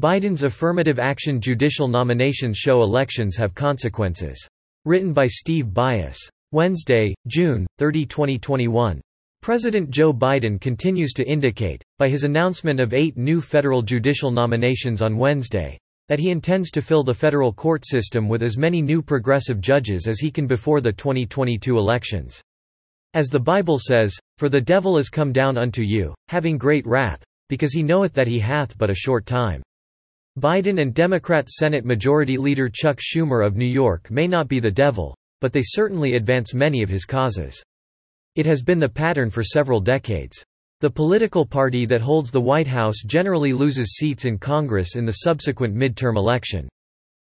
Biden's affirmative action judicial nominations show elections have consequences. Written by Steve Byas. Wednesday, June 30, 2021. President Joe Biden continues to indicate, by his announcement of eight new federal judicial nominations on Wednesday, that he intends to fill the federal court system with as many new progressive judges as he can before the 2022 elections. As the Bible says, For the devil is come down unto you, having great wrath, because he knoweth that he hath but a short time. Biden and Democrat Senate Majority Leader Chuck Schumer of New York may not be the devil, but they certainly advance many of his causes. It has been the pattern for several decades. The political party that holds the White House generally loses seats in Congress in the subsequent midterm election.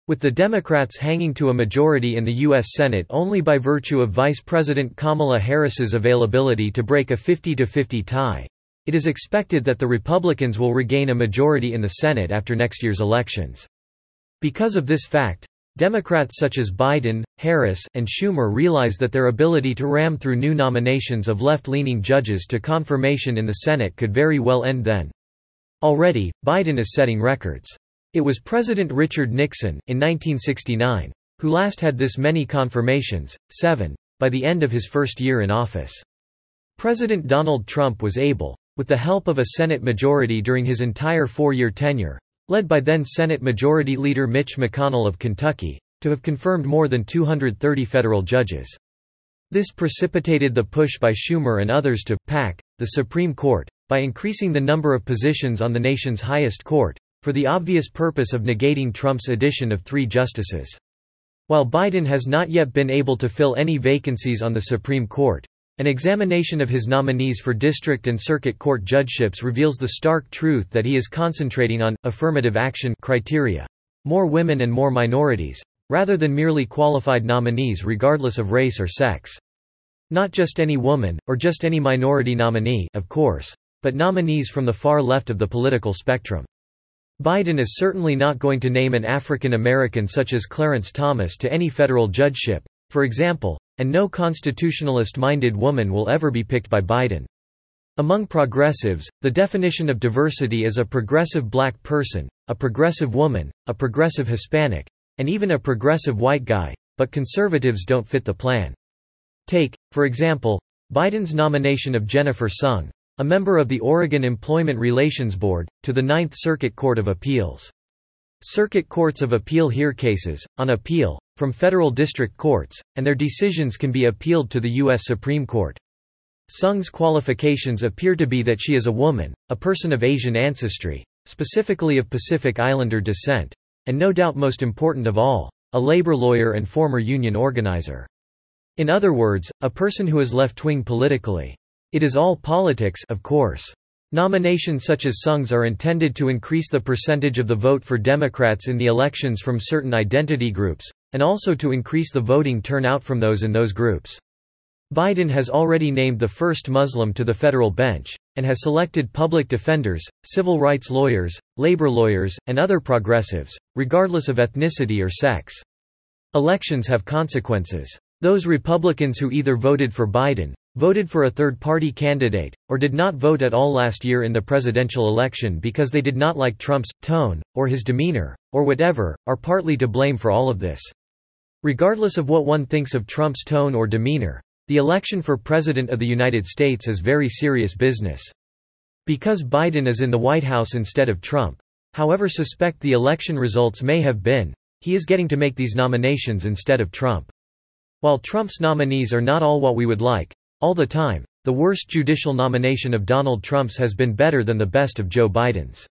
With the Democrats hanging to a majority in the U.S. Senate only by virtue of Vice President Kamala Harris's availability to break a 50-50 tie, it is expected that the Republicans will regain a majority in the Senate after next year's elections. Because of this fact, Democrats such as Biden, Harris, and Schumer realize that their ability to ram through new nominations of left-leaning judges to confirmation in the Senate could very well end then. Already, Biden is setting records. It was President Richard Nixon, in 1969, who last had this many confirmations, seven, by the end of his first year in office. President Donald Trump was able, with the help of a Senate majority during his entire four-year tenure, led by then Senate Majority Leader Mitch McConnell of Kentucky, to have confirmed more than 230 federal judges. This precipitated the push by Schumer and others to pack the Supreme Court by increasing the number of positions on the nation's highest court, for the obvious purpose of negating Trump's addition of three justices. While Biden has not yet been able to fill any vacancies on the Supreme Court, an examination of his nominees for district and circuit court judgeships reveals the stark truth that he is concentrating on affirmative action criteria. More women and more minorities, rather than merely qualified nominees regardless of race or sex. Not just any woman, or just any minority nominee, of course, but nominees from the far left of the political spectrum. Biden is certainly not going to name an African American such as Clarence Thomas to any federal judgeship, for example, and no constitutionalist-minded woman will ever be picked by Biden. Among progressives, the definition of diversity is a progressive black person, a progressive woman, a progressive Hispanic, and even a progressive white guy, but conservatives don't fit the plan. Take, for example, Biden's nomination of Jennifer Sung, a member of the Oregon Employment Relations Board, to the Ninth Circuit Court of Appeals. Circuit courts of appeal hear cases, on appeal, from federal district courts, and their decisions can be appealed to the U.S. Supreme Court. Sung's qualifications appear to be that she is a woman, a person of Asian ancestry, specifically of Pacific Islander descent, and no doubt most important of all, a labor lawyer and former union organizer. In other words, a person who is left-wing politically. It is all politics of course. Nominations such as Sung's are intended to increase the percentage of the vote for Democrats in the elections from certain identity groups, and also to increase the voting turnout from those in those groups. Biden has already named the first Muslim to the federal bench, and has selected public defenders, civil rights lawyers, labor lawyers, and other progressives, regardless of ethnicity or sex. Elections have consequences. Those Republicans who either voted for Biden, voted for a third-party candidate, or did not vote at all last year in the presidential election because they did not like Trump's tone, or his demeanor, or whatever, are partly to blame for all of this. Regardless of what one thinks of Trump's tone or demeanor, the election for President of the United States is very serious business. Because Biden is in the White House instead of Trump, however suspect the election results may have been, he is getting to make these nominations instead of Trump. While Trump's nominees are not all what we would like, all the time, the worst judicial nomination of Donald Trump's has been better than the best of Joe Biden's.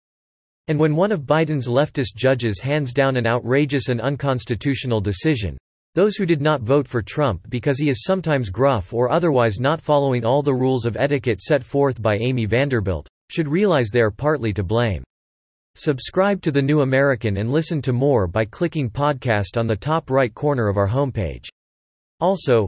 And when one of Biden's leftist judges hands down an outrageous and unconstitutional decision, those who did not vote for Trump because he is sometimes gruff or otherwise not following all the rules of etiquette set forth by Amy Vanderbilt, should realize they are partly to blame. Subscribe to The New American and listen to more by clicking podcast on the top right corner of our homepage. Also,